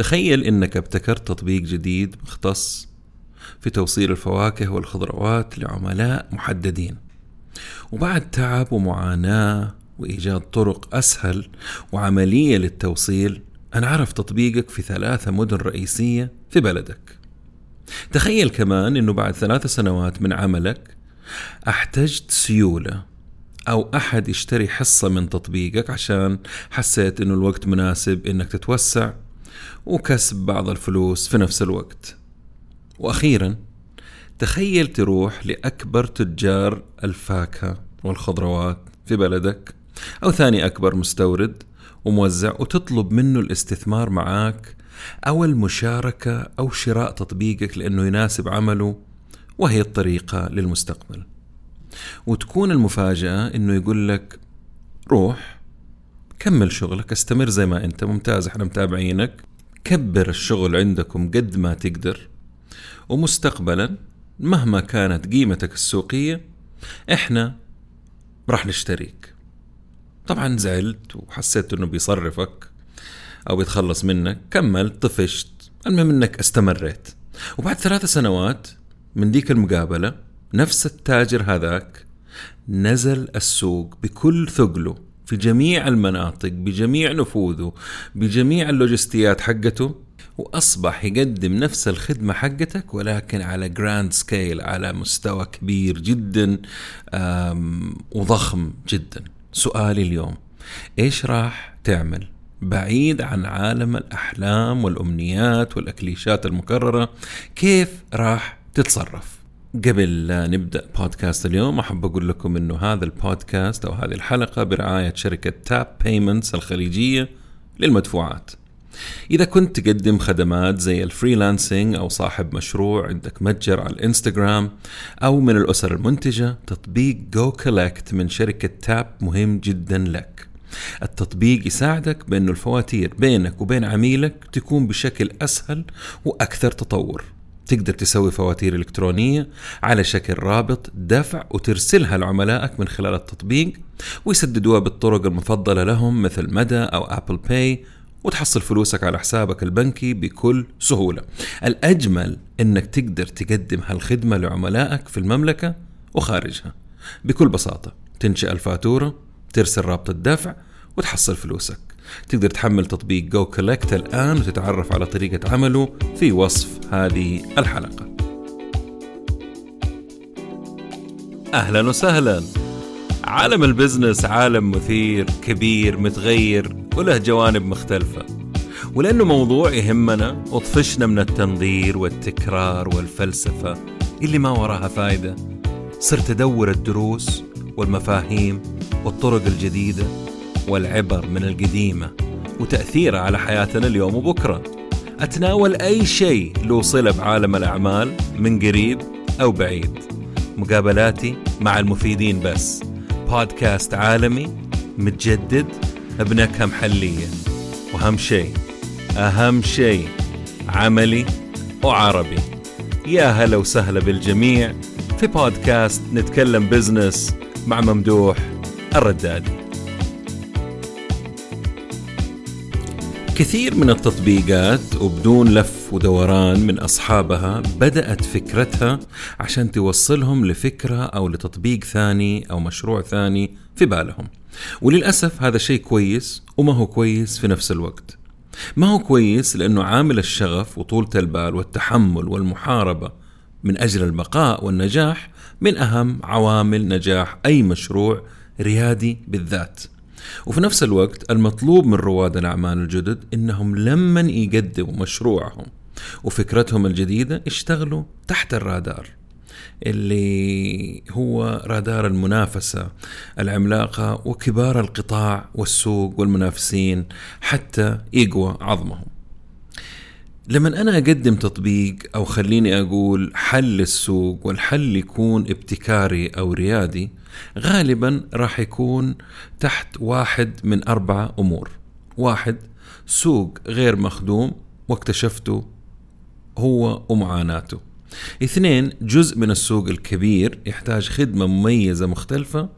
تخيل إنك ابتكرت تطبيق جديد مختص في توصيل الفواكه والخضروات لعملاء محددين. وبعد تعب ومعاناة وإيجاد طرق أسهل وعملية للتوصيل انعرف تطبيقك في ثلاثة مدن رئيسية في بلدك. تخيل كمان أنه بعد ثلاثة سنوات من عملك أحتجت سيولة أو أحد يشتري حصة من تطبيقك عشان حسيت أنه الوقت مناسب أنك تتوسع وكسب بعض الفلوس في نفس الوقت. وأخيرا تخيل تروح لأكبر تجار الفاكهة والخضروات في بلدك أو ثاني أكبر مستورد وموزع وتطلب منه الاستثمار معاك أو المشاركة أو شراء تطبيقك لأنه يناسب عمله وهي الطريقة للمستقبل. وتكون المفاجأة أنه يقول لك روح كمل شغلك استمر زي ما أنت ممتاز إحنا متابعينك. كبر الشغل عندكم قد ما تقدر ومستقبلا مهما كانت قيمتك السوقية إحنا راح نشتريك. طبعا زعلت وحسيت إنه بيصرفك أو بيتخلص منك كملت طفشت المهم إنك استمريت. وبعد ثلاث سنوات من ديك المقابلة نفس التاجر هذاك نزل السوق بكل ثقله. في جميع المناطق بجميع نفوذه بجميع اللوجستيات حقته وأصبح يقدم نفس الخدمة حقتك ولكن على grand scale على مستوى كبير جدا وضخم جدا. سؤالي اليوم إيش راح تعمل؟ بعيد عن عالم الأحلام والأمنيات والأكليشات المكررة كيف راح تتصرف؟ قبل لا نبدأ بودكاست اليوم أحب أقول لكم إنه هذا البودكاست أو هذه الحلقة برعاية شركة Tap Payments الخليجية للمدفوعات. إذا كنت تقدم خدمات زي ال freelancing أو صاحب مشروع عندك متجر على الإنستغرام أو من الأسر المنتجة تطبيق goCollect من شركة Tap مهم جدا لك. التطبيق يساعدك بأنه الفواتير بينك وبين عميلك تكون بشكل أسهل وأكثر تطور. تقدر تسوي فواتير إلكترونية على شكل رابط دفع وترسلها لعملائك من خلال التطبيق ويسددوها بالطرق المفضلة لهم مثل مدى أو Apple Pay وتحصل فلوسك على حسابك البنكي بكل سهولة. الأجمل أنك تقدر تقدم هالخدمة لعملائك في المملكة وخارجها. بكل بساطة تنشئ الفاتورة ترسل رابط الدفع وتحصل فلوسك. تقدر تحمل تطبيق goCollect الآن وتتعرف على طريقة عمله في وصف هذه الحلقة. أهلا وسهلا. عالم ال business عالم مثير كبير متغير وله جوانب مختلفة. ولأنه موضوع يهمنا وطفشنا من التنظير والتكرار والفلسفة اللي ما وراها فايدة. صرت أدور الدروس والمفاهيم والطرق الجديدة والعبر من القديمة وتأثيرها على حياتنا اليوم وبكرة. أتناول أي شيء له صلة بعالم الأعمال من قريب أو بعيد. مقابلاتي مع المفيدين بس. بودكاست عالمي متجدد بنكهة محلية. وأهم شيء أهم شيء عملي وعربي. يا هلا وسهلا بالجميع في بودكاست نتكلم بزنس مع ممدوح الردادي. كثير من التطبيقات وبدون لف ودوران من أصحابها بدأت فكرتها عشان توصلهم لفكرة أو لتطبيق ثاني أو مشروع ثاني في بالهم. وللأسف هذا شيء كويس وما هو كويس في نفس الوقت. ما هو كويس لأنه عامل الشغف وطولة البال والتحمل والمحاربة من أجل البقاء والنجاح من أهم عوامل نجاح أي مشروع ريادي بالذات. وفي نفس الوقت المطلوب من رواد الأعمال الجدد إنهم لما يقدموا مشروعهم وفكرتهم الجديدة يشتغلوا تحت الرادار اللي هو رادار المنافسة العملاقة وكبار القطاع والسوق والمنافسين حتى يقوى عظمهم. لما أنا أقدم تطبيق أو خليني أقول حل السوق والحل يكون ابتكاري أو ريادي غالبا راح يكون تحت واحد من أربعة أمور. واحد سوق غير مخدوم واكتشفته هو ومعاناته. اثنين جزء من السوق الكبير يحتاج خدمة مميزة مختلفة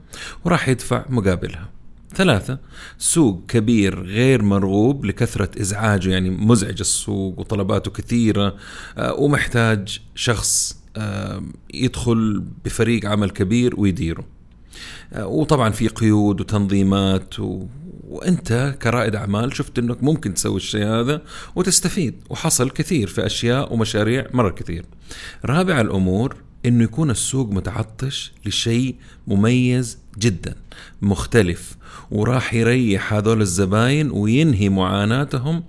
وراح يدفع مقابلها. ثلاثة. سوق كبير غير مرغوب لكثرة إزعاجه يعني مزعج السوق وطلباته كثيرة آه، ومحتاج شخص آه، يدخل بفريق عمل كبير ويديره. آه، وطبعا في قيود وتنظيمات و... وأنت كرائد أعمال شفت إنك ممكن تسوي الشيء هذا وتستفيد. وحصل كثير في أشياء ومشاريع مرة كثير. رابع الأمور إنه يكون السوق متعطش لشيء مميز جدا مختلف وراح يريح هذول الزباين وينهي معاناتهم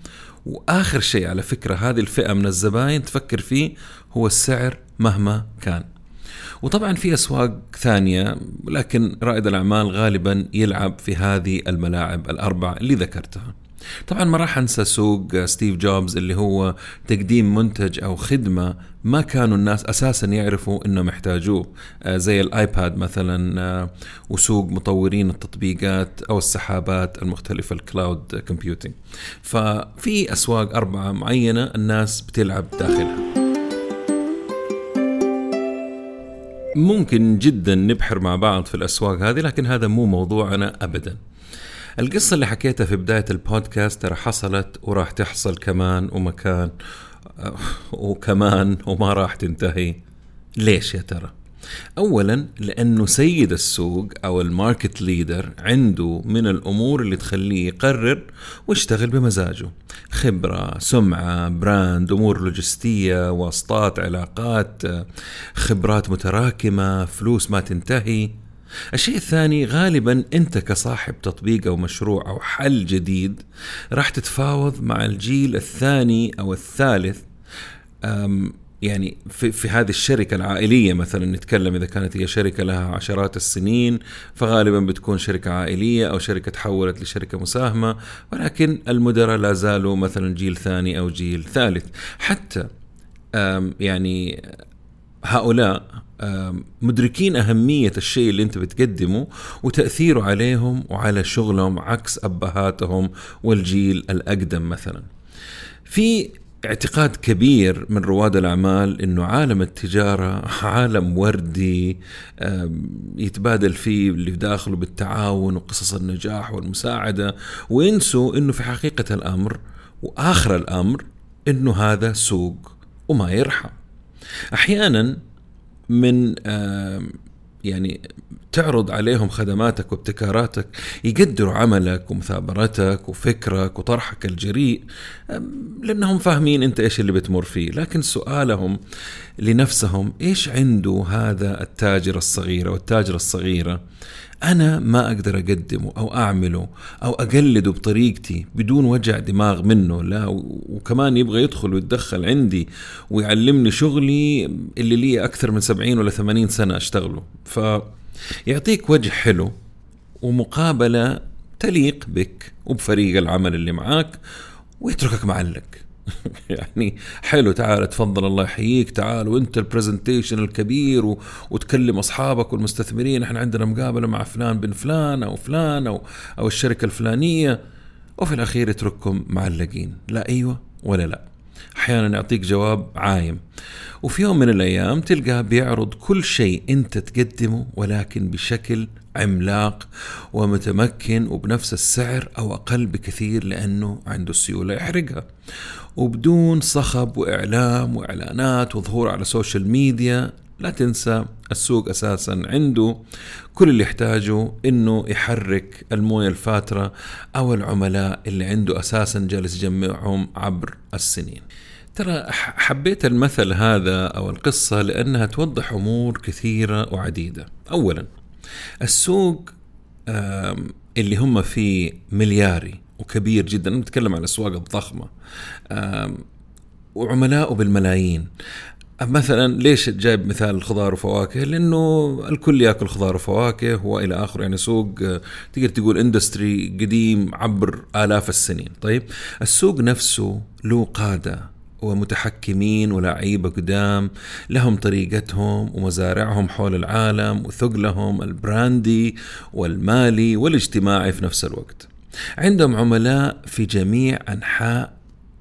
وآخر شيء على فكرة هذه الفئة من الزباين تفكر فيه هو السعر مهما كان. وطبعا في أسواق ثانية لكن رائد الأعمال غالبا يلعب في هذه الملاعب الأربع اللي ذكرتها. طبعا ما راح أنسى سوق ستيف جوبز اللي هو تقديم منتج أو خدمة ما كانوا الناس أساسا يعرفوا إنه محتاجوه. آه، زي الآيباد مثلا آه، وسوق مطورين التطبيقات أو السحابات المختلفة ال cloud computing ففي أسواق أربعة معينة الناس بتلعب داخلها. ممكن جدا نبحر مع بعض في الأسواق هذه لكن هذا مو موضوعنا ابدا. القصة اللي حكيتها في بداية البودكاست ترى حصلت وراح تحصل كمان ومكان وكمان وما راح تنتهي. ليش يا ترى؟ اولا لأنه سيد السوق أو ال market leader عنده من الأمور اللي تخليه يقرر ويشتغل بمزاجه. خبرة سمعة brand أمور لوجستية واسطات علاقات خبرات متراكمة فلوس ما تنتهي. الشيء الثاني غالبا أنت كصاحب تطبيق أو مشروع أو حل جديد راح تتفاوض مع الجيل الثاني أو الثالث. يعني في, في هذه الشركة العائلية مثلا نتكلم إذا كانت هي شركة لها عشرات السنين فغالبا بتكون شركة عائلية أو شركة تحولت لشركة مساهمة ولكن المدراء لا زالوا مثلا جيل ثاني أو جيل ثالث. حتى يعني هؤلاء مدركين أهمية الشيء اللي أنت بتقدمه وتأثيره عليهم وعلى شغلهم عكس أبهاتهم والجيل الأقدم مثلا في اعتقاد كبير من رواد الأعمال إنه عالم التجارة عالم وردي يتبادل فيه اللي داخله بالتعاون وقصص النجاح والمساعدة وينسوا إنه في حقيقة الأمر وآخر الأمر إنه هذا سوق وما يرحم. أحيانا من يعني تعرض عليهم خدماتك وابتكاراتك يقدروا عملك ومثابرتك وفكرك وطرحك الجريء لأنهم فاهمين أنت إيش اللي بتمر فيه، لكن سؤالهم لنفسهم إيش عنده هذا التاجر الصغير أو التاجره الصغيرة؟ أنا ما أقدر أقدمه أو أعمله أو أقلده بطريقتي بدون وجع دماغ منه لا وكمان يبغى يدخل ويتدخل عندي ويعلمني شغلي اللي لي أكثر من 70 ولا 80 سنة أشتغله. فيعطيك وجه حلو ومقابلة تليق بك وبفريق العمل اللي معاك ويتركك معلق. يعني حلو تعال تفضل الله يحييك تعال وانت البرزنتيشن الكبير و... وتكلم أصحابك والمستثمرين إحنا عندنا مقابلة مع فلان بن فلان أو فلان أو أو الشركة الفلانية وفي الأخير يترككم معلقين. لا أيوه ولا لا. أحيانا يعطيك جواب عايم. وفي يوم من الأيام تلقاه بيعرض كل شيء أنت تقدمه ولكن بشكل عملاق ومتمكن وبنفس السعر أو أقل بكثير لأنه عنده السيوله يحرقها. وبدون صخب وإعلام وإعلانات وظهور على السوشيال ميديا لا تنسى السوق أساسا عنده كل اللي يحتاجه إنه يحرك الموية الفاترة أو العملاء اللي عنده أساسا جالس يجمعهم عبر السنين. ترى حبيت المثل هذا أو القصة لأنها توضح أمور كثيرة وعديدة. اولا السوق اللي هم فيه ملياري وكبير جدا. نتكلم عن الاسواق الضخمه وعملاءه بالملايين. مثلا ليش جايب مثال الخضار وفواكه؟ لأنه الكل يأكل خضار وفواكه وإلى آخره. يعني سوق تقدر تقول اندستري قديم عبر آلاف السنين، طيب السوق نفسه له قادة ومتحكمين ولاعيبة قدام. لهم طريقتهم ومزارعهم حول العالم وثقلهم البراندي والمالي والاجتماعي في نفس الوقت. عندهم عملاء في جميع أنحاء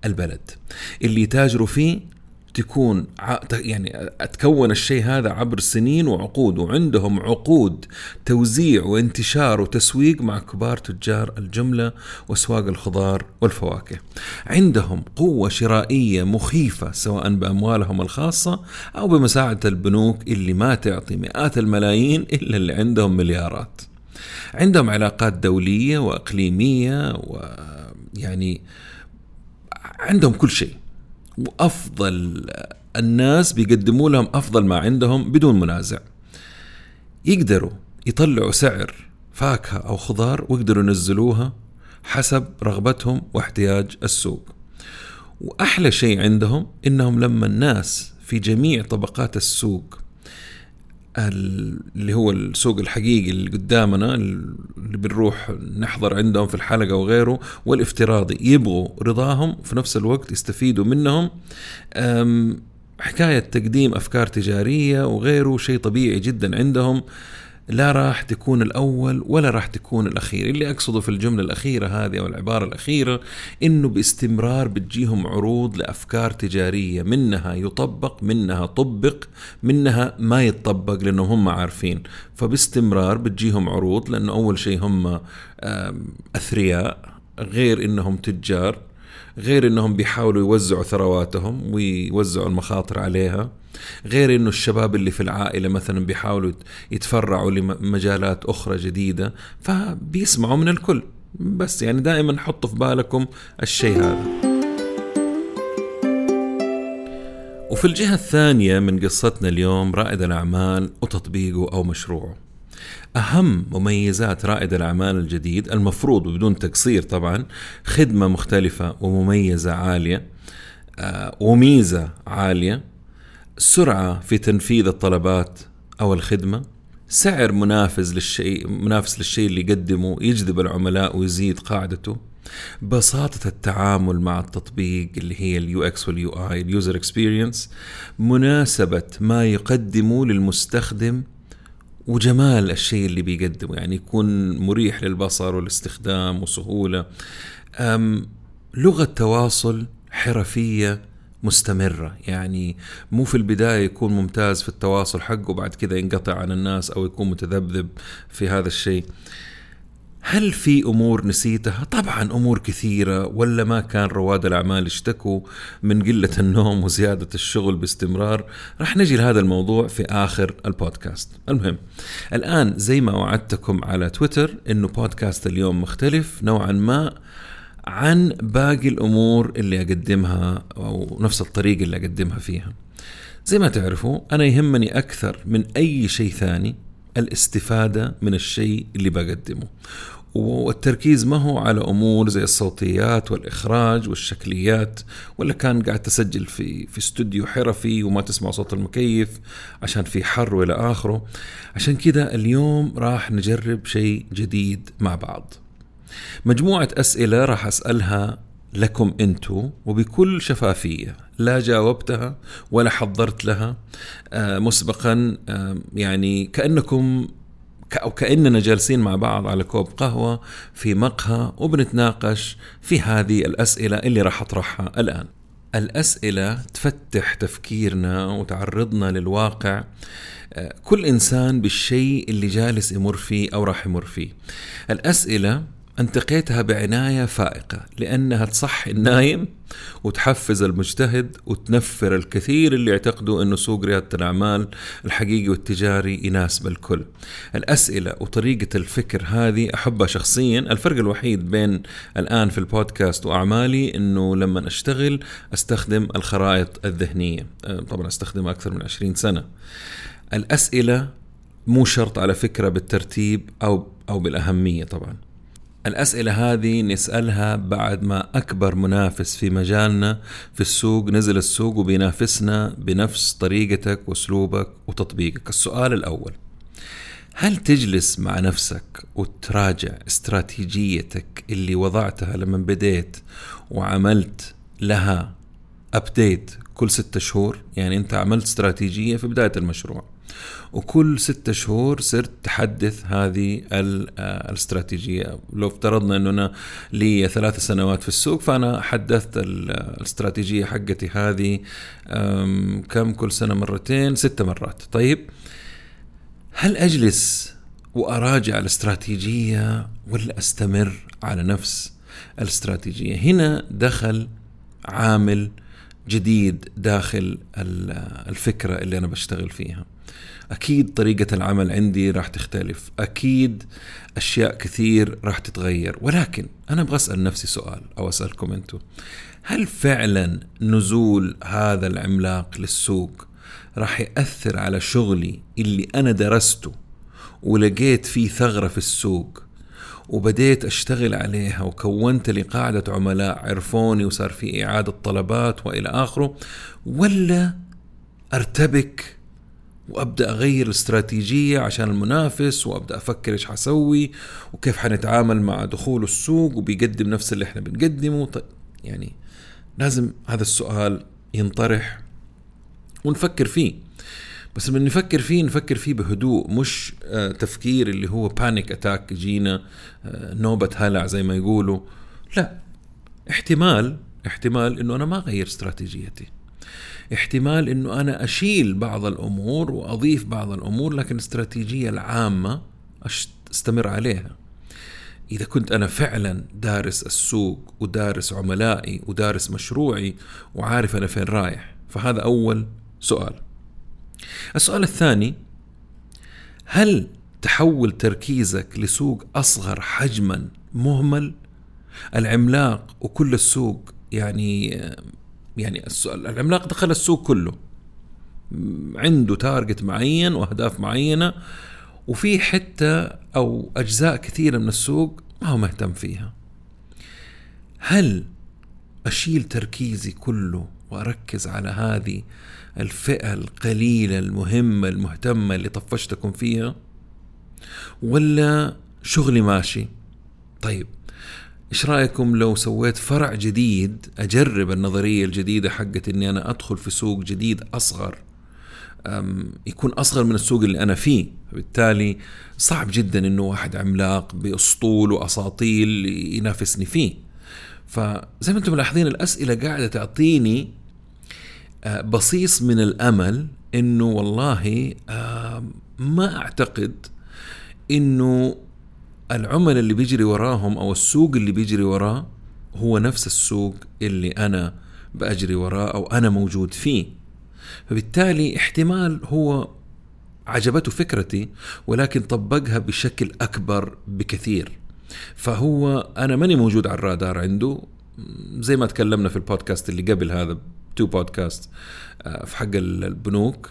البلد اللي يتاجروا فيه تكون يعني تكون الشيء هذا عبر سنين وعقود وعندهم عقود توزيع وانتشار وتسويق مع كبار تجار الجملة وأسواق الخضار والفواكه. عندهم قوة شرائية مخيفة سواء بأموالهم الخاصة أو بمساعدة البنوك اللي ما تعطي مئات الملايين إلا اللي عندهم مليارات. عندهم علاقات دولية وإقليمية ويعني عندهم كل شيء. وأفضل الناس بيقدموا لهم أفضل ما عندهم بدون منازع. يقدروا يطلعوا سعر فاكهة أو خضار ويقدروا ينزلوها حسب رغبتهم واحتياج السوق. وأحلى شيء عندهم إنهم لما الناس في جميع طبقات السوق اللي هو السوق الحقيقي اللي قدامنا اللي بنروح نحضر عندهم في الحلقة وغيره والافتراضي يبغوا رضاهم وفي نفس الوقت يستفيدوا منهم. حكاية تقديم أفكار تجارية وغيره شيء طبيعي جدا عندهم. لا راح تكون الأول ولا راح تكون الأخير. اللي أقصده في الجملة الأخيرة هذه أو العبارة الأخيرة إنه باستمرار بتجيهم عروض لأفكار تجارية منها يطبق منها طبق منها ما يتطبق لأنهم هم عارفين. فباستمرار بتجيهم عروض لأنه أول شيء هم أثرياء غير إنهم تجار. غير إنهم بيحاولوا يوزعوا ثرواتهم ويوزعوا المخاطر عليها غير إنه الشباب اللي في العائلة مثلا بيحاولوا يتفرعوا لمجالات أخرى جديدة فبيسمعوا من الكل. بس يعني دائما حطوا في بالكم الشيء هذا. وفي الجهة الثانية من قصتنا اليوم رائد الأعمال وتطبيقه أو مشروعه. أهم مميزات رائد الأعمال الجديد المفروض وبدون تقصير طبعا خدمة مختلفة ومميزة عالية آه، وميزة عالية سرعة في تنفيذ الطلبات أو الخدمة سعر منافس للشيء منافس للشيء اللي يقدمه يجذب العملاء ويزيد قاعدته بساطة التعامل مع التطبيق اللي هي ال UX وال UI ال user experience مناسبة ما يقدمه للمستخدم وجمال الشيء اللي بيقدمه يعني يكون مريح للبصر والاستخدام وسهولة. لغة تواصل حرفية مستمرة يعني مو في البداية يكون ممتاز في التواصل حقه بعد كذا ينقطع عن الناس أو يكون متذبذب في هذا الشيء. هل في أمور نسيتها؟ طبعا أمور كثيرة ولا ما كان رواد الأعمال اشتكوا من قلة النوم وزيادة الشغل باستمرار؟ راح نجي لهذا الموضوع في آخر البودكاست. المهم الآن زي ما وعدتكم على تويتر إنه بودكاست اليوم مختلف نوعا ما عن باقي الأمور اللي أقدمها أو نفس الطريقة اللي أقدمها فيها. زي ما تعرفوا أنا يهمني أكثر من أي شيء ثاني الاستفادة من الشيء اللي بقدمه. والتركيز ما هو على أمور زي الصوتيات والإخراج والشكليات ولا كان قاعد تسجل في في استوديو حرفي وما تسمع صوت المكيف عشان في حر والى آخره. عشان كذا اليوم راح نجرب شيء جديد مع بعض. مجموعة أسئلة راح أسألها لكم انتو وبكل شفافية لا جاوبتها ولا حضرت لها آه، مسبقا آه، يعني كأنكم أو كأننا جالسين مع بعض على كوب قهوة في مقهى وبنتناقش في هذه الأسئلة اللي راح أطرحها الآن. الأسئلة تفتح تفكيرنا وتعرضنا للواقع آه، كل إنسان بالشيء اللي جالس يمر فيه أو راح يمر فيه. الأسئلة أنتقيتها بعناية فائقة لأنها تصحي النايم وتحفز المجتهد وتنفر الكثير اللي يعتقدوا أنه سوق ريادة الأعمال الحقيقي والتجاري يناسب الكل. الأسئلة وطريقة الفكر هذه أحبها شخصيا. الفرق الوحيد بين الآن في البودكاست وأعمالي أنه لما أشتغل أستخدم الخرائط الذهنية. أه، طبعا أستخدمها أكثر من 20 سنة. الأسئلة مو شرط على فكرة بالترتيب أو أو بالأهمية طبعا. الأسئلة هذه نسألها بعد ما أكبر منافس في مجالنا في السوق نزل السوق وبينافسنا بنفس طريقتك وأسلوبك وتطبيقك. السؤال الأول هل تجلس مع نفسك وتراجع استراتيجيتك اللي وضعتها لما بديت وعملت لها أبديت كل ستة شهور؟ يعني أنت عملت استراتيجية في بداية المشروع. وكل ستة شهور صرت تحدث هذه الاستراتيجية. لو افترضنا أنه أنا لي ثلاث سنوات في السوق فأنا حدثت الاستراتيجية حقتي هذه كم كل سنة مرتين؟ ستة مرات. طيب هل أجلس وأراجع الاستراتيجية ولا أستمر على نفس الاستراتيجية؟ هنا دخل عامل جديد داخل الفكرة اللي أنا بشتغل فيها. أكيد طريقة العمل عندي راح تختلف. أكيد أشياء كثير راح تتغير. ولكن أنا أبغى أسأل نفسي سؤال أو أسألكم أنتم. هل فعلا نزول هذا العملاق للسوق راح يأثر على شغلي اللي أنا درسته ولقيت فيه ثغرة في السوق وبديت أشتغل عليها وكونت لي قاعدة عملاء عرفوني وصار في إعادة طلبات وإلى آخره ولا أرتبك وأبدأ أغير الاستراتيجيه عشان المنافس وأبدأ أفكر إيش حسوي وكيف حنتعامل مع دخول السوق وبيقدم نفس اللي إحنا بنقدمه. يعني لازم هذا السؤال ينطرح ونفكر فيه. بس لما نفكر فيه نفكر فيه بهدوء مش آه، تفكير اللي هو panic attack جينا آه، نوبة هلع زي ما يقولوا. لا احتمال احتمال إنه أنا ما أغير استراتيجيتي. احتمال إنه أنا أشيل بعض الأمور وأضيف بعض الأمور لكن الاستراتيجيه العامة أستمر عليها. إذا كنت أنا فعلا دارس السوق ودارس عملائي ودارس مشروعي وعارف أنا فين رايح فهذا أول سؤال. السؤال الثاني هل تحول تركيزك لسوق أصغر حجما مهمل؟ العملاق وكل السوق يعني يعني العملاق دخل السوق كله. عنده تارجت معين وأهداف معينة وفي حتة أو أجزاء كثيرة من السوق ما هو مهتم فيها. هل أشيل تركيزي كله وأركز على هذه الفئة القليلة المهمة المهتمة اللي طفشتكم فيها؟ ولا شغلي ماشي؟ طيب إيش رأيكم لو سويت فرع جديد أجرب النظرية الجديدة حقت إني أنا أدخل في سوق جديد أصغر يكون أصغر من السوق اللي أنا فيه. بالتالي صعب جدا إنه واحد عملاق بأسطول وأساطيل ينافسني فيه. فزي ما أنتم ملاحظين الأسئلة قاعدة تعطيني بصيص من الأمل إنه والله ما أعتقد إنه العملاء اللي بيجري وراهم أو السوق اللي بيجري وراه هو نفس السوق اللي أنا بأجري وراه أو أنا موجود فيه. فبالتالي احتمال هو عجبته فكرتي ولكن طبقها بشكل أكبر بكثير. فهو أنا ماني موجود على الرادار عنده. زي ما تكلمنا في البودكاست اللي قبل هذا تو بودكاست آه، في حق البنوك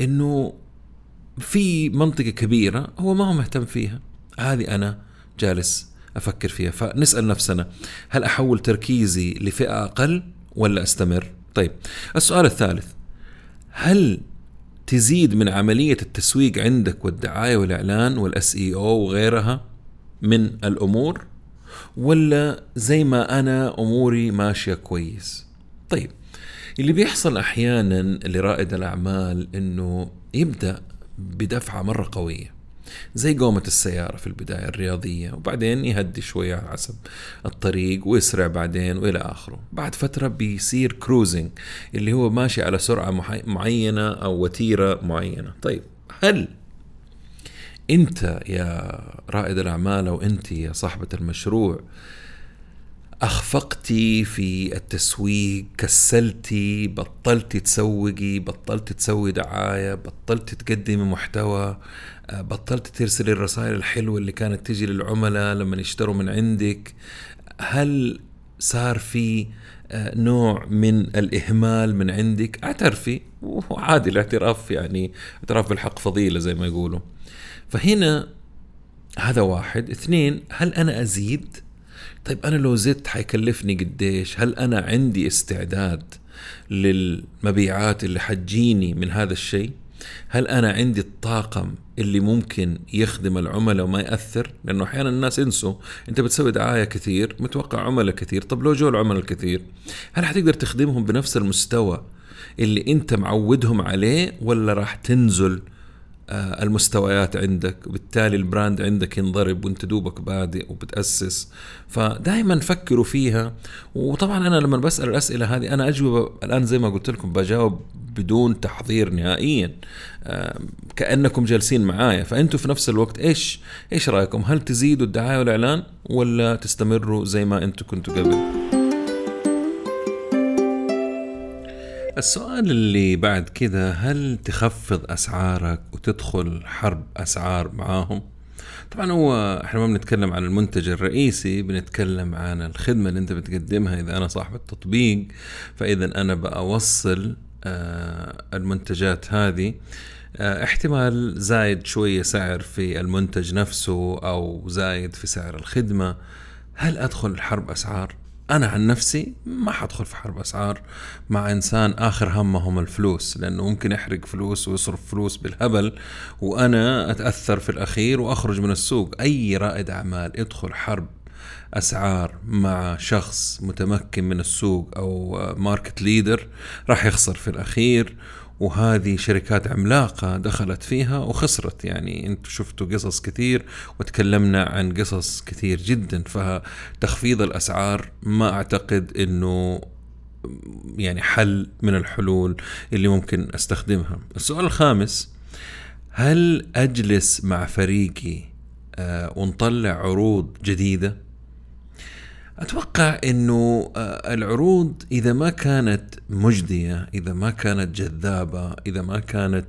إنه في منطقة كبيرة هو ما هو مهتم فيها. هذه أنا جالس أفكر فيها. فنسأل نفسنا هل أحول تركيزي لفئة أقل ولا أستمر؟ طيب السؤال الثالث هل تزيد من عملية التسويق عندك والدعاية والإعلان والإس إي أو وغيرها من الأمور ولا زي ما أنا أموري ماشية كويس؟ طيب اللي بيحصل أحيانا لرائد الأعمال إنه يبدأ بدفعة مرة قوية. زي قومة السيارة في البداية الرياضية وبعدين يهدي شوية حسب الطريق ويسرع بعدين وإلى آخره. بعد فترة بيصير كروزنج اللي هو ماشي على سرعة معينة أو وتيرة معينة. طيب هل أنت يا رائد الأعمال أو أنت يا صاحبة المشروع أخفقتي في التسويق كسلتي بطلتي تسوقي بطلتي تسوي دعاية بطلتي تقدمي محتوى بطلت ترسل الرسائل الحلوة اللي كانت تجي للعملاء لما يشتروا من عندك. هل صار في آه، نوع من الإهمال من عندك؟ اعترفي وعادي الاعتراف يعني اعتراف بالحق فضيلة زي ما يقولوا. فهنا هذا واحد. اثنين هل أنا أزيد؟ طيب أنا لو زدت حيكلفني قديش؟ هل أنا عندي استعداد للمبيعات اللي حتجيني من هذا الشيء؟ هل أنا عندي الطاقم اللي ممكن يخدم العملاء وما يأثر؟ لأنه أحيانا الناس ينسوا أنت بتسوي دعاية كثير متوقع عملاء كثير طب لو جو العملاء الكثير هل حتقدر تخدمهم بنفس المستوى اللي أنت معودهم عليه ولا راح تنزل المستويات عندك وبالتالي ال brand عندك ينضرب وانت دوبك بادئ وبتأسس. فدائما فكروا فيها. وطبعا أنا لما بسأل الأسئلة هذه أنا اجوبة الآن زي ما قلت لكم بجاوب بدون تحضير نهائيا. آه، كأنكم جالسين معايا. فأنتوا في نفس الوقت إيش إيش رأيكم؟ هل تزيدوا الدعاية والإعلان ولا تستمروا زي ما أنتوا كنتوا قبل؟ السؤال اللي بعد كذا هل تخفض أسعارك وتدخل حرب أسعار معاهم؟ طبعا هو إحنا ما بنتكلم عن المنتج الرئيسي بنتكلم عن الخدمة اللي أنت بتقدمها إذا أنا صاحب التطبيق فإذا أنا بأوصل آه، المنتجات هذه آه، احتمال زايد شوية سعر في المنتج نفسه أو زايد في سعر الخدمة هل أدخل حرب أسعار؟ أنا عن نفسي ما حدخل في حرب أسعار مع إنسان آخر همهم الفلوس لأنه ممكن يحرق فلوس ويصرف فلوس بالهبل وأنا أتأثر في الأخير وأخرج من السوق. أي رائد أعمال يدخل حرب أسعار مع شخص متمكن من السوق أو market leader راح يخسر في الأخير وهذه شركات عملاقة دخلت فيها وخسرت. يعني أنتم شفتوا قصص كثير وتكلمنا عن قصص كثير جدا فتخفيض الأسعار ما أعتقد أنه يعني حل من الحلول اللي ممكن أستخدمها. السؤال الخامس هل أجلس مع فريقي آه، ونطلع عروض جديدة؟ أتوقع إنه آه، العروض إذا ما كانت مجدية إذا ما كانت جذابة إذا ما كانت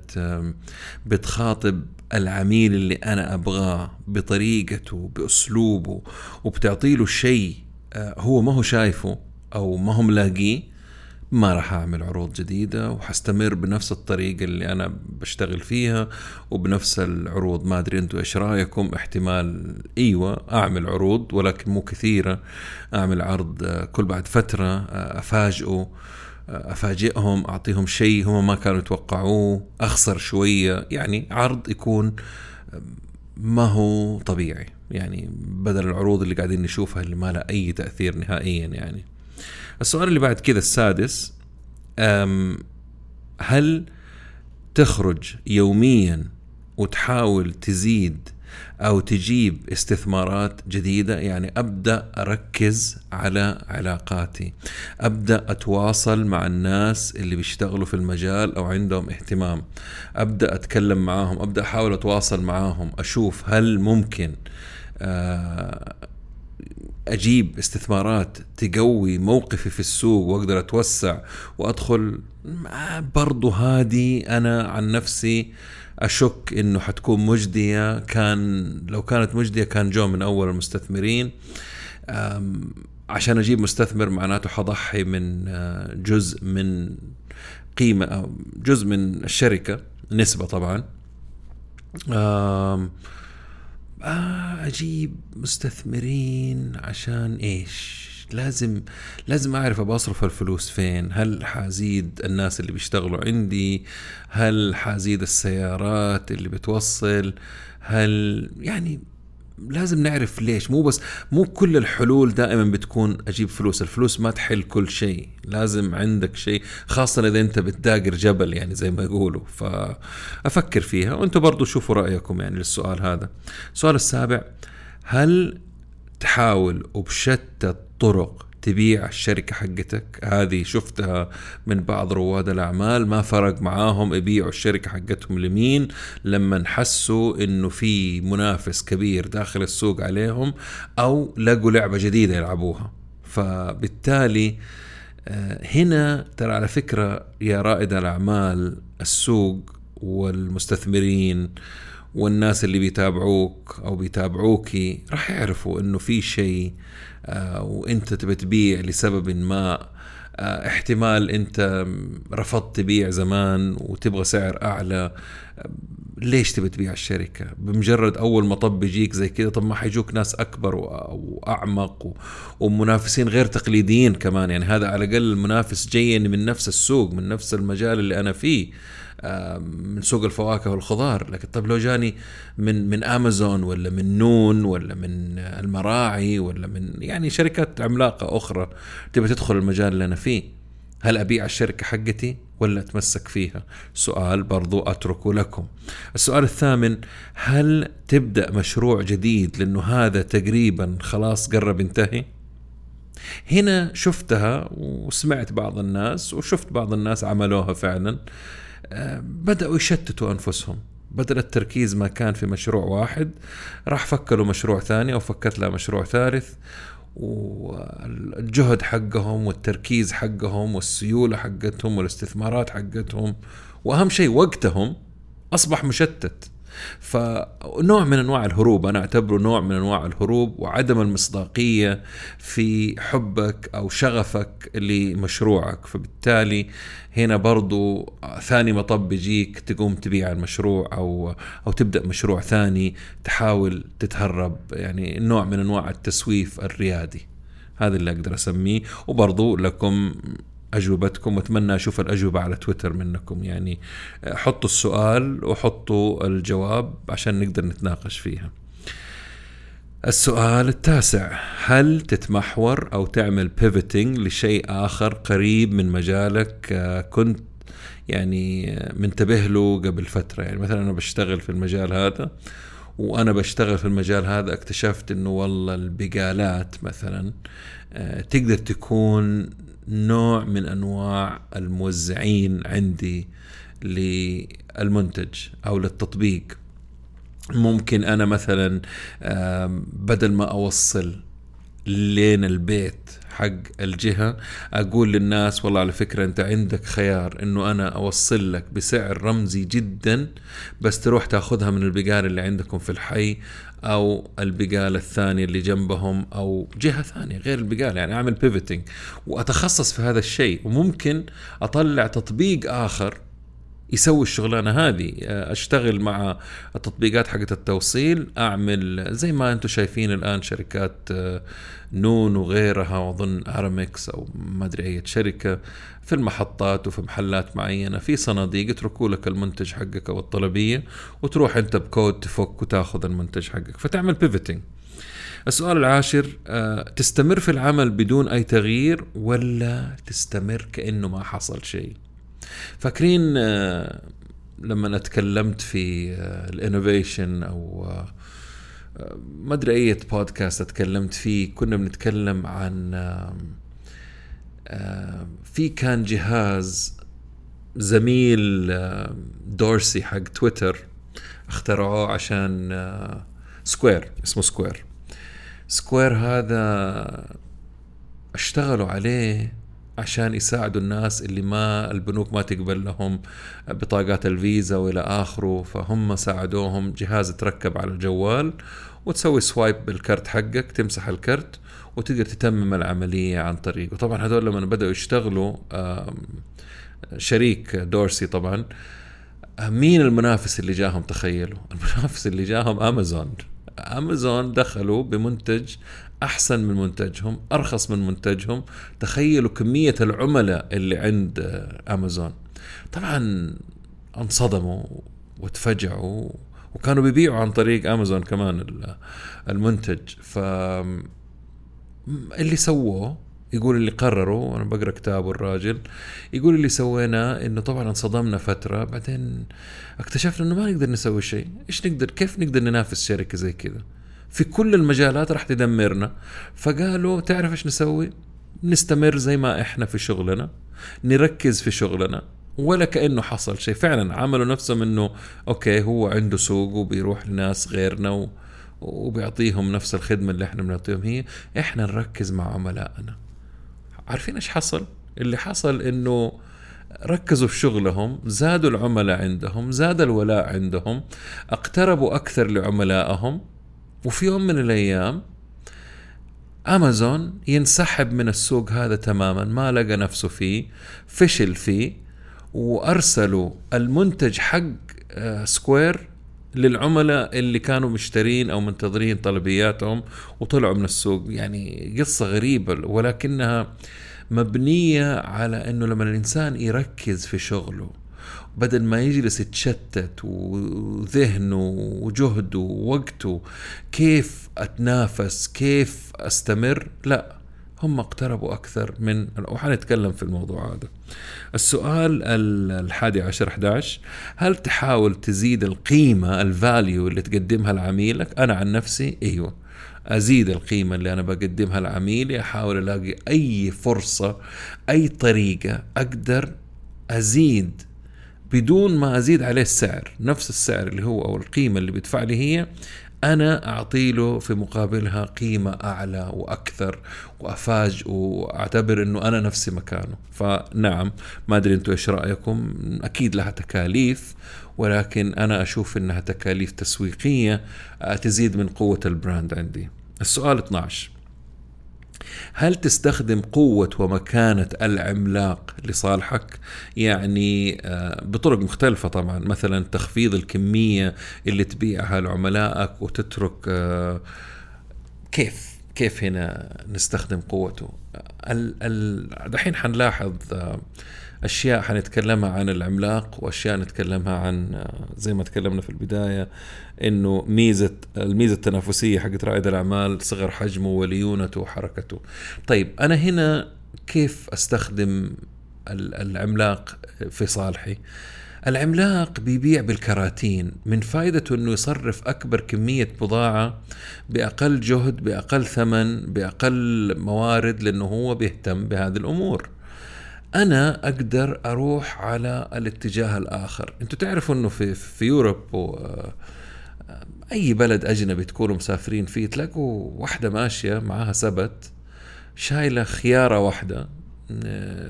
بتخاطب العميل اللي أنا أبغاه بطريقته بأسلوبه وبتعطي له شيء آه، هو ما هو شايفه أو ما هو ملاقيه ما راح أعمل عروض جديدة وحستمر بنفس الطريقة اللي أنا بشتغل فيها وبنفس العروض. ما أدري أنتم إيش رأيكم؟ احتمال إيوه أعمل عروض ولكن مو كثيرة. أعمل عرض كل بعد فترة أفاجئه أفاجئهم أعطيهم شيء هم ما كانوا يتوقعوه أخسر شوية. يعني عرض يكون ما هو طبيعي. يعني بدل العروض اللي قاعدين نشوفها اللي ما لها أي تأثير نهائيا يعني. السؤال اللي بعد كذا السادس هل تخرج يوميا وتحاول تزيد أو تجيب استثمارات جديدة؟ يعني أبدأ أركز على علاقاتي. أبدأ أتواصل مع الناس اللي بيشتغلوا في المجال أو عندهم اهتمام. أبدأ أتكلم معاهم. أبدأ أحاول أتواصل معاهم. أشوف هل ممكن آه، أجيب استثمارات تقوي موقفي في السوق وأقدر أتوسع وأدخل برضو هذه أنا عن نفسي أشك إنه حتكون مجدية. كان لو كانت مجدية كان جو من أول المستثمرين. عشان أجيب مستثمر معناته حضحي من آه، جزء من قيمة أو جزء من الشركة نسبة طبعا. آه أجيب مستثمرين عشان إيش؟ لازم لازم أعرف ابى اصرف الفلوس فين. هل حازيد الناس اللي بيشتغلوا عندي؟ هل حازيد السيارات اللي بتوصل؟ هل يعني لازم نعرف ليش. مو بس مو كل الحلول دائما بتكون أجيب فلوس. الفلوس ما تحل كل شيء. لازم عندك شيء خاصة إذا أنت بتداقر جبل يعني زي ما يقولوا. فأفكر فيها وأنتم برضو شوفوا رأيكم يعني للسؤال هذا. السؤال السابع هل تحاول وبشتى الطرق تبيع الشركة حقتك. هذه شفتها من بعض رواد الأعمال ما فرق معاهم يبيعوا الشركة حقتهم لمين. لما حسوا إنه في منافس كبير داخل السوق عليهم أو لقوا لعبة جديدة يلعبوها. فبالتالي آه، هنا ترى على فكرة يا رائد الأعمال السوق والمستثمرين والناس اللي بيتابعوك أو بيتابعوكي راح يعرفوا إنه في شيء آه، وإنت تبي تبيع لسبب ما. آه، احتمال إنت رفضت تبيع زمان وتبغى سعر أعلى. ليش تبي تبيع الشركة؟ بمجرد أول مطب يجيك زي كذا طب ما حيجوك ناس أكبر وأعمق ومنافسين غير تقليديين كمان. يعني هذا على الأقل المنافس جاي من نفس السوق من نفس المجال اللي أنا فيه. من سوق الفواكه والخضار. لكن طب لو جاني من من امازون ولا من نون ولا من المراعي ولا من يعني شركات عملاقة أخرى تبي تدخل المجال اللي أنا فيه هل أبيع الشركة حقتي ولا أتمسك فيها؟ سؤال برضو أتركه لكم. السؤال الثامن هل تبدأ مشروع جديد لأنه هذا تقريبا خلاص قرب ينتهي؟ هنا شفتها وسمعت بعض الناس وشفت بعض الناس عملوها فعلا. بدأوا يشتتوا أنفسهم. بدل التركيز ما كان في مشروع واحد راح فكروا مشروع ثاني أو فكرت له مشروع ثالث والجهد حقهم والتركيز حقهم والسيولة حقتهم والاستثمارات حقتهم وأهم شيء وقتهم أصبح مشتت. فنوع من أنواع الهروب أنا أعتبره نوع من أنواع الهروب وعدم المصداقية في حبك أو شغفك لمشروعك. فبالتالي هنا برضو ثاني مطب بيجيك تقوم تبيع المشروع أو أو تبدأ مشروع ثاني تحاول تتهرب. يعني نوع من أنواع التسويف الريادي هذا اللي أقدر أسميه. وبرضو لكم أجوبتكم واتمنى أشوف الأجوبة على تويتر منكم. يعني حطوا السؤال وحطوا الجواب عشان نقدر نتناقش فيها. السؤال التاسع هل تتمحور أو تعمل بيفتنج لشيء آخر قريب من مجالك؟ آه، كنت يعني منتبه له قبل فترة. يعني مثلا أنا بشتغل في المجال هذا وأنا بشتغل في المجال هذا اكتشفت إنه والله البقالات مثلا آه، تقدر تكون نوع من أنواع الموزعين عندي للمنتج أو للتطبيق. ممكن أنا مثلا بدل ما أوصل لين البيت حق الجهة. أقول للناس والله على فكرة أنت عندك خيار أنه أنا أوصل لك بسعر رمزي جدا بس تروح تاخذها من البقال اللي عندكم في الحي أو البقال الثاني اللي جنبهم أو جهة ثانية غير البقال. يعني أعمل بيفتنج وأتخصص في هذا الشيء. وممكن أطلع تطبيق آخر يسوي الشغلانة هذه أشتغل مع التطبيقات حقت التوصيل أعمل زي ما أنتم شايفين الآن شركات آه، نون وغيرها وأظن ارامكس أو ما أدري أي شركة في المحطات وفي محلات معينة في صناديق يتركوا لك المنتج حقك أو الطلبية وتروح أنت بكود تفك وتاخذ المنتج حقك فتعمل بيفتنج السؤال العاشر آه، تستمر في العمل بدون أي تغيير ولا تستمر كأنه ما حصل شيء؟ فاكرين آه، لما تكلمت في آه، ال innovation أو ما أدري أي بودكاست اتكلمت فيه كنا بنتكلم عن في كان جهاز جاك دورسي حق تويتر اخترعوه عشان Square اسمه Square. Square هذا اشتغلوا عليه عشان يساعدوا الناس اللي ما البنوك ما تقبل لهم بطاقات الفيزا وإلى آخره فهم ساعدوهم جهاز تركب على الجوال وتسوي سوايب بالكرت حقك تمسح الكرت وتقدر تتمم العملية عن طريقه طبعا هذول لما بدأوا يشتغلوا شريك دورسي طبعا مين المنافس اللي جاهم؟ تخيلوا المنافس اللي جاهم امازون امازون دخلوا بمنتج أحسن من منتجهم أرخص من منتجهم. تخيلوا كمية العملاء اللي عند أمازون. طبعا انصدموا وتفجعوا وكانوا بيبيعوا عن طريق أمازون كمان المنتج. ف اللي سووه يقول اللي قرروا وأنا بقرأ كتابه الراجل يقول اللي سويناه إنه طبعا انصدمنا فترة بعدين اكتشفنا إنه ما نقدر نسوي شيء. إيش نقدر؟ كيف نقدر ننافس شركة زي كذا؟ في كل المجالات راح تدمرنا. فقالوا تعرف إيش نسوي؟ نستمر زي ما إحنا في شغلنا نركز في شغلنا. ولا كأنه حصل شيء. فعلا عملوا نفسهم إنه أوكي هو عنده سوق وبيروح لناس غيرنا و... وبيعطيهم نفس الخدمة اللي إحنا بنعطيهم. هي إحنا نركز مع عملائنا. عارفين إيش حصل؟ اللي حصل إنه ركزوا في شغلهم زادوا العملاء عندهم زاد الولاء عندهم اقتربوا أكثر لعملائهم. وفي يوم من الأيام امازون ينسحب من السوق هذا تماما ما لقى نفسه فيه فشل فيه وأرسلوا المنتج حق سكوير آه، للعملاء اللي كانوا مشترين أو منتظرين طلبياتهم وطلعوا من السوق. يعني قصة غريبة ولكنها مبنية على إنه لما الإنسان يركز في شغله بدل ما يجلس يتشتت وذهنه وجهده ووقته كيف أتنافس كيف أستمر؟ لا هم اقتربوا أكثر من وحنتكلم في الموضوع هذا. السؤال الحادي عشر 11 هل تحاول تزيد القيمة الفاليو اللي تقدمها لعميلك أنا عن نفسي أيوه. أزيد القيمة اللي أنا بقدمها لعميلي أحاول ألاقي أي فرصة أي طريقة أقدر أزيد بدون ما أزيد عليه السعر نفس السعر اللي هو أو القيمة اللي بيدفع لي هي أنا أعطي له في مقابلها قيمة أعلى وأكثر وافاجئه وأعتبر إنه أنا نفسي مكانه. فنعم ما أدري أنتم إيش رأيكم أكيد لها تكاليف ولكن أنا أشوف إنها تكاليف تسويقية تزيد من قوة البراند عندي. السؤال 12 هل تستخدم قوة ومكانة العملاق لصالحك؟ يعني آه، بطرق مختلفة طبعا مثلا تخفيض الكمية اللي تبيعها لعملائك وتترك آه، كيف كيف هنا نستخدم قوته دحين حنلاحظ آه، أشياء حنتكلمها عن العملاق وأشياء نتكلمها عن زي ما تكلمنا في البداية إنه ميزة الميزة التنافسية حقت رائد الأعمال صغر حجمه وليونته وحركته. طيب أنا هنا كيف أستخدم العملاق في صالحي؟ العملاق بيبيع بالكراتين من فائدته إنه يصرف أكبر كمية بضاعة بأقل جهد بأقل ثمن بأقل موارد لأنه هو بيهتم بهذه الأمور أنا أقدر أروح على الاتجاه الآخر. أنتوا تعرفوا إنه في في يوروب و أي بلد أجنبي تكونوا مسافرين فيه تلاقوا واحدة ماشية معاها سبت شايلة خيارة واحدة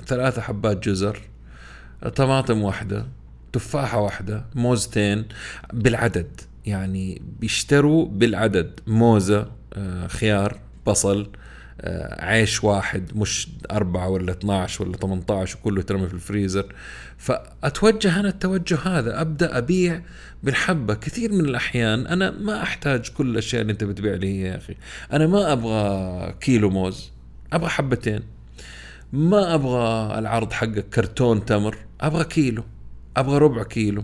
ثلاثة حبات جزر طماطم واحدة تفاحة واحدة موزتين بالعدد. يعني بيشتروا بالعدد. موزة آه، خيار بصل آه، عيش واحد مش أربعة ولا 12 ولا 18 وكله يترمي في الفريزر. فأتوجه أنا التوجه هذا أبدأ أبيع بالحبة. كثير من الأحيان أنا ما أحتاج كل الأشياء اللي أنت بتبيع لي يا أخي. أنا ما أبغى كيلو موز أبغى حبتين. ما أبغى العرض حقك كرتون تمر أبغى كيلو أبغى ربع كيلو.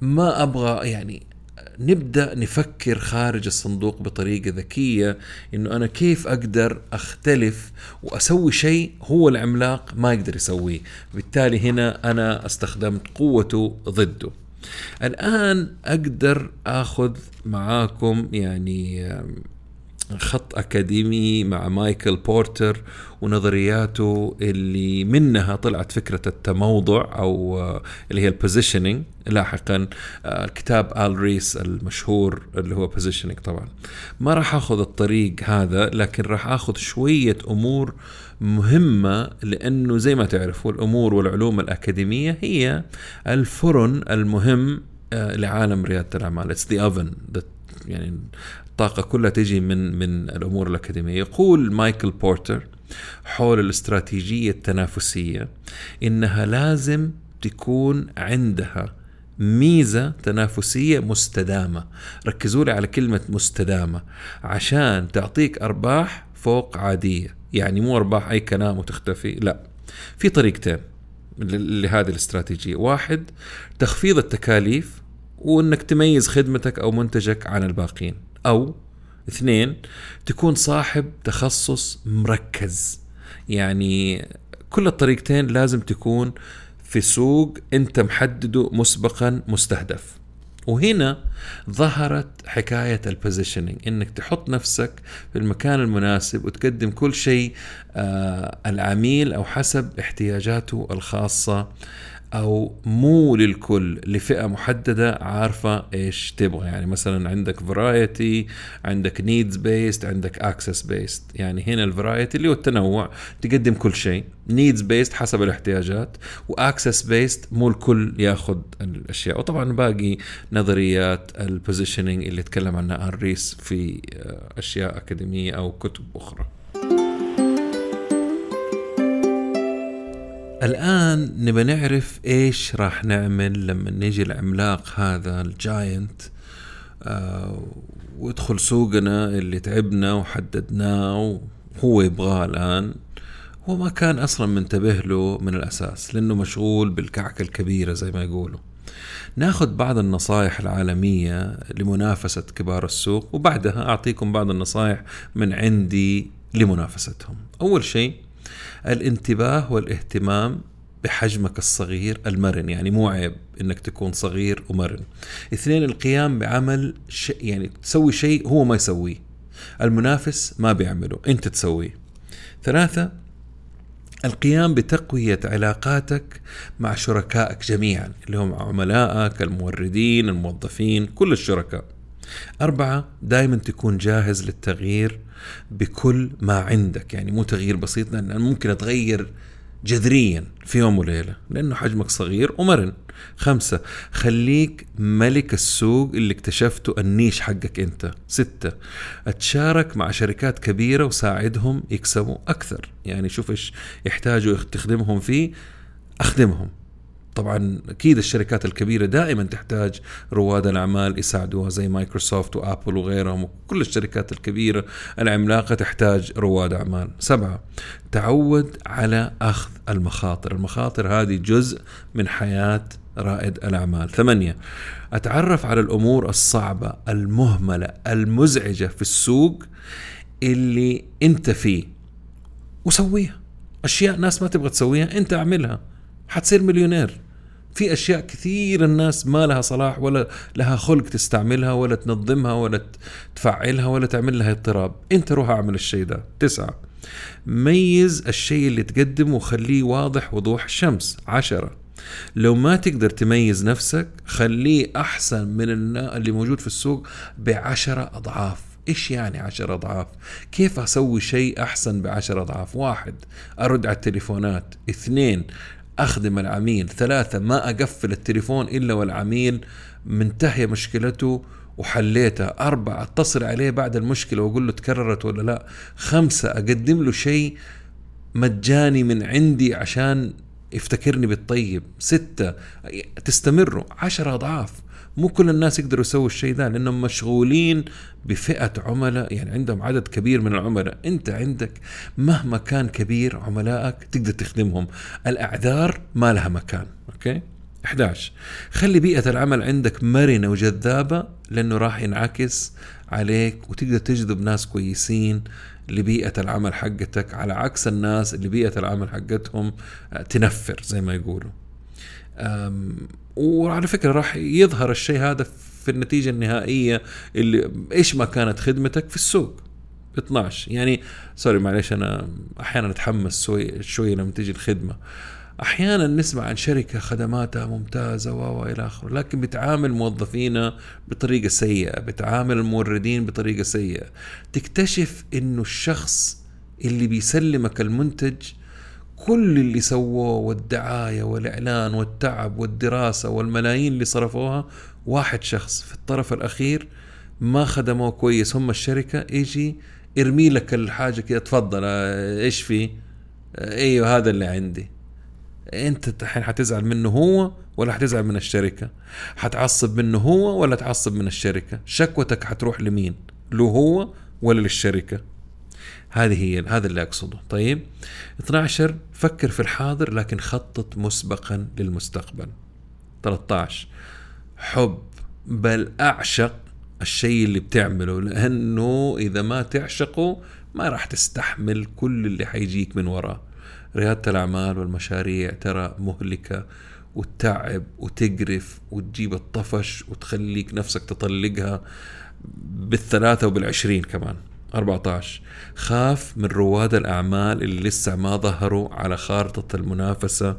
ما أبغى يعني نبدأ نفكر خارج الصندوق بطريقة ذكية إنه أنا كيف أقدر أختلف وأسوي شيء هو العملاق ما يقدر يسويه. بالتالي هنا أنا استخدمت قوته ضده. الآن أقدر آخذ معاكم يعني خط أكاديمي مع مايكل بورتر ونظرياته اللي منها طلعت فكرة التموضع أو آه، اللي هي ال positioning لاحقا آه، الكتاب آل ريس المشهور اللي هو positioning طبعا. ما راح آخذ الطريق هذا لكن راح آخذ شوية أمور مهمة لأنه زي ما تعرفوا الأمور والعلوم الأكاديمية هي الفرن المهم آه، لعالم ريادة الأعمال. It's the oven يعني الطاقة كلها تجي من من الأمور الأكاديمية. يقول مايكل بورتر حول الاستراتيجية التنافسية إنها لازم تكون عندها ميزة تنافسية مستدامة. ركزوا لي على كلمة مستدامة عشان تعطيك أرباح فوق عادية. يعني مو أرباح أي كلام وتختفي لا. في طريقتين لهذه الاستراتيجية. واحد تخفيض التكاليف وإنك تميز خدمتك أو منتجك عن الباقين. أو اثنين تكون صاحب تخصص مركز. يعني كل الطريقتين لازم تكون في سوق أنت محدده مسبقا مستهدف. وهنا ظهرت حكاية البوزيشننج إنك تحط نفسك في المكان المناسب وتقدم كل شيء آه العميل أو حسب احتياجاته الخاصة. أو مو للكل لفئة محددة عارفة إيش تبغى. يعني مثلا عندك variety عندك needs based عندك access based يعني هنا ال variety اللي هو التنوع تقدم كل شيء. needs based حسب الاحتياجات و access based مو الكل ياخذ الأشياء. وطبعا باقي نظريات ال positioning اللي تكلم عنها آل ريس في آه، أشياء أكاديمية أو كتب أخرى. الآن نبى نعرف إيش راح نعمل لما نيجي العملاق هذا ال giant آه ويدخل سوقنا اللي تعبنا وحددناه وهو يبغاه الآن. هو ما كان أصلا منتبه له من الأساس لأنه مشغول بالكعكة الكبيرة زي ما يقولوا. ناخذ بعض النصائح العالمية لمنافسة كبار السوق وبعدها أعطيكم بعض النصائح من عندي لمنافستهم. أول شيء الانتباه والاهتمام بحجمك الصغير المرن يعني مو عيب إنك تكون صغير ومرن. اثنين القيام بعمل شيء يعني تسوي شيء هو ما يسويه. المنافس ما بيعمله أنت تسويه. ثلاثة القيام بتقوية علاقاتك مع شركائك جميعا اللي هم عملائك الموردين الموظفين كل الشركاء. أربعة دائما تكون جاهز للتغيير بكل ما عندك. يعني مو تغيير بسيط لأن ممكن تغير جذريا في يوم وليلة لأنه حجمك صغير ومرن. خمسة خليك ملك السوق اللي اكتشفته النيش حقك أنت. ستة أتشارك مع شركات كبيرة وساعدهم يكسبوا أكثر. يعني شوف إيش يحتاجوا تخدمهم فيه أخدمهم. طبعا أكيد الشركات الكبيرة دائما تحتاج رواد الأعمال يساعدوها زي مايكروسوفت وآبل وغيرهم وكل الشركات الكبيرة العملاقة تحتاج رواد أعمال. سبعة تعود على أخذ المخاطر، المخاطر هذه جزء من حياة رائد الأعمال. ثمانية أتعرف على الأمور الصعبة المهملة المزعجة في السوق اللي أنت فيه وسويها. أشياء ناس ما تبغى تسويها أنت أعملها حتصير مليونير في أشياء كثير الناس ما لها صلاح ولا لها خلق تستعملها ولا تنظمها ولا تفعلها ولا تعمل لها اضطراب. أنت روح أعمل الشيء ده. تسعة. ميز الشيء اللي تقدمه وخليه واضح وضوح الشمس. عشرة. لو ما تقدر تميز نفسك خليه أحسن من اللي موجود في السوق بعشرة أضعاف. إيش يعني عشر أضعاف؟ كيف أسوي شيء أحسن بعشر أضعاف؟ واحد. أرد على التليفونات. اثنين. أخدم العميل. ثلاثة ما أقفل التليفون إلا والعميل منتهية مشكلته وحليتها أربعة أتصل عليه بعد المشكلة وأقول له تكررت ولا لا. خمسة أقدم له شيء مجاني من عندي عشان يفتكرني بالطيب. ستة تستمروا عشرة أضعاف. مو كل الناس يقدروا يسووا الشيء ذا لأنهم مشغولين بفئة عملاء يعني عندهم عدد كبير من العملاء. أنت عندك مهما كان كبير عملائك تقدر تخدمهم. الأعذار ما لها مكان okay؟ 11 خلي بيئة العمل عندك مرنة وجذابة لأنه راح ينعكس عليك وتقدر تجذب ناس كويسين لبيئة العمل حقتك على عكس الناس اللي بيئة العمل حقتهم تنفر زي ما يقولوا. وعلى فكرة راح يظهر الشيء هذا في النتيجة النهائية اللي إيش ما كانت خدمتك في السوق. 12 يعني سوري معلش أنا أحيانا أتحمس شوي شوي لما تيجي الخدمة. أحيانا نسمع عن شركة خدماتها ممتازة و إلى آخره لكن بتعامل موظفينا بطريقة سيئة بتعامل الموردين بطريقة سيئة. تكتشف إنه الشخص اللي بيسلمك المنتج كل اللي سووه والدعاية والإعلان والتعب والدراسة والملايين اللي صرفوها واحد شخص في الطرف الأخير ما خدموه كويس. هم الشركة يجي ارمي لك الحاجة كده تفضل إيش في؟ إيوه هذا اللي عندي. أنت الحين حتزعل منه هو ولا حتزعل من الشركة؟ حتعصب منه هو ولا تعصب من الشركة؟ شكوتك حتروح لمين؟ له هو ولا للشركة؟ هذه هي هذا اللي أقصده. طيب 12 فكر في الحاضر لكن خطط مسبقا للمستقبل. 13 حب بل أعشق الشيء اللي بتعمله لأنه إذا ما تعشقه ما راح تستحمل كل اللي حيجيك من وراه. ريادة الأعمال والمشاريع ترى مهلكة وتتعب وتقرف وتجيب الطفش وتخليك نفسك تطلقها بالثلاثة وبالعشرين كمان. 14 خاف من رواد الأعمال اللي لسه ما ظهروا على خارطة المنافسة.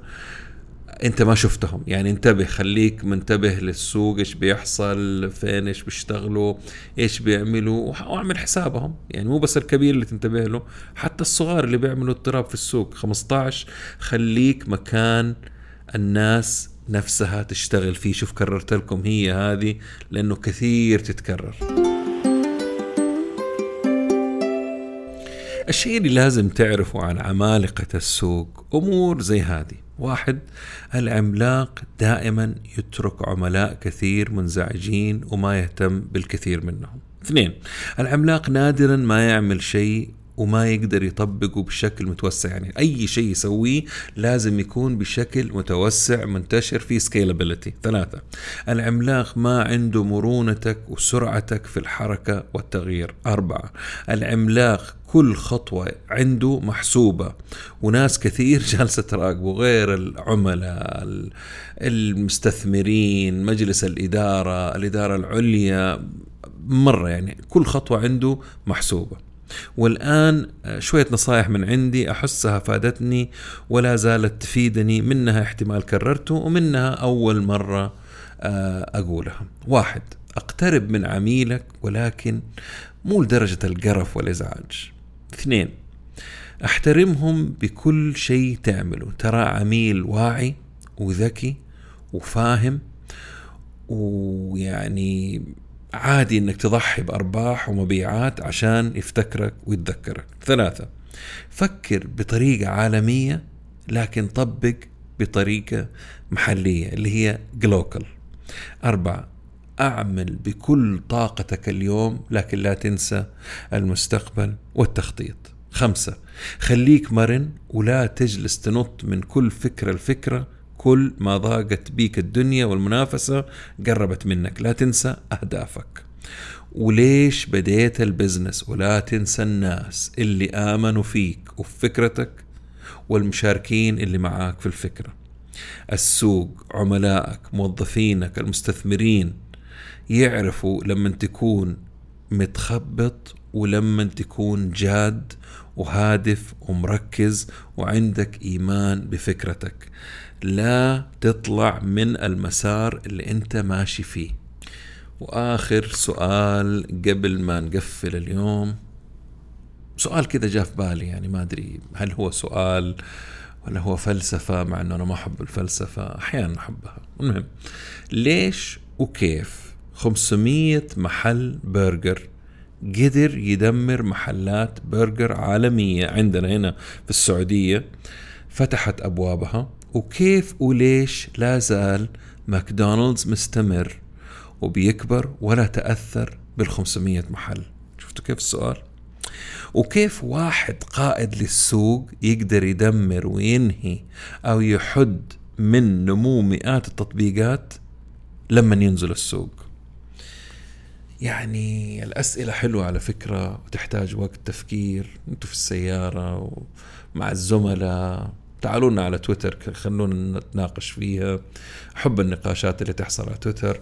أنت ما شفتهم. يعني انتبه خليك منتبه للسوق إيش بيحصل فين إيش بيشتغلوا إيش بيعملوا واعمل حسابهم. يعني مو بس الكبير اللي تنتبه له حتى الصغار اللي بيعملوا اضطراب في السوق. 15 خليك مكان الناس نفسها تشتغل فيه. شوف كررت لكم هي هذه لأنه كثير تتكرر. الشيء اللي لازم تعرفه عن عمالقة السوق أمور زي هذه. واحد العملاق دائما يترك عملاء كثير منزعجين وما يهتم بالكثير منهم. اثنين العملاق نادرا ما يعمل شيء وما يقدر يطبقه بشكل متوسع. يعني أي شيء يسويه لازم يكون بشكل متوسع منتشر في سكيلابيلتي ثلاثة العملاق ما عنده مرونتك وسرعتك في الحركة والتغيير. أربعة العملاق كل خطوة عنده محسوبة. وناس كثير جالسة تراقبه غير العملاء المستثمرين مجلس الإدارة الإدارة العليا. مرة يعني كل خطوة عنده محسوبة. والآن شوية نصائح من عندي أحسها فادتني ولا زالت تفيدني منها احتمال كررته ومنها أول مرة آه، أقولها. واحد أقترب من عميلك ولكن مو لدرجة القرف والإزعاج. اثنين أحترمهم بكل شيء تعمله. ترى عميل واعي وذكي وفاهم ويعني عادي إنك تضحي بأرباح ومبيعات عشان يفتكرك ويتذكرك. ثلاثة فكر بطريقة عالمية لكن طبق بطريقة محلية اللي هي glocal. أربعة أعمل بكل طاقتك اليوم لكن لا تنسى المستقبل والتخطيط. خمسة خليك مرن ولا تجلس تنط من كل فكرة لفكرة كل ما ضاقت بيك الدنيا والمنافسة قربت منك. لا تنسى أهدافك. وليش بديت ال business؟ ولا تنسى الناس اللي آمنوا فيك وفي فكرتك والمشاركين اللي معاك في الفكرة. السوق عملائك موظفينك المستثمرين يعرفوا لما تكون متخبط ولما تكون جاد وهادف ومركز وعندك إيمان بفكرتك. لا تطلع من المسار اللي انت ماشي فيه. وآخر سؤال قبل ما نقفل اليوم سؤال كذا جاء في بالي يعني ما أدري هل هو سؤال ولا هو فلسفة مع إنه أنا ما أحب الفلسفة أحيانا أحبها. المهم ليش وكيف 500 محل برجر قدر يدمر محلات برجر عالمية؟ عندنا هنا في السعودية فتحت أبوابها. وكيف وليش لا زال ماكدونالدز مستمر وبيكبر ولا تأثر بال500 محل؟ شفتوا كيف السؤال؟ وكيف واحد قائد للسوق يقدر يدمر وينهي أو يحد من نمو مئات التطبيقات لما ينزل السوق؟ يعني الأسئلة حلوة على فكرة وتحتاج وقت تفكير أنتوا في السيارة ومع الزملاء تعالوا لنا على تويتر خلونا نتناقش فيها. أحب النقاشات اللي تحصل على تويتر.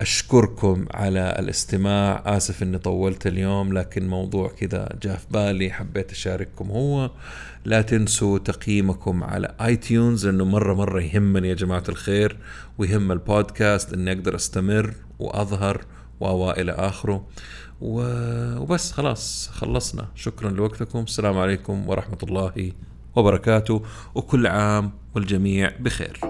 أشكركم على الاستماع. آسف أني طولت اليوم لكن موضوع كذا جاء في بالي حبيت أشارككم هو. لا تنسوا تقييمكم على اي تيونز لأنه مرة مرة يهمني يا جماعة الخير ويهم البودكاست أني أقدر أستمر وأظهر و إلى آخره. وبس خلاص خلصنا. شكرا لوقتكم. السلام عليكم ورحمة الله وبركاته وكل عام والجميع بخير.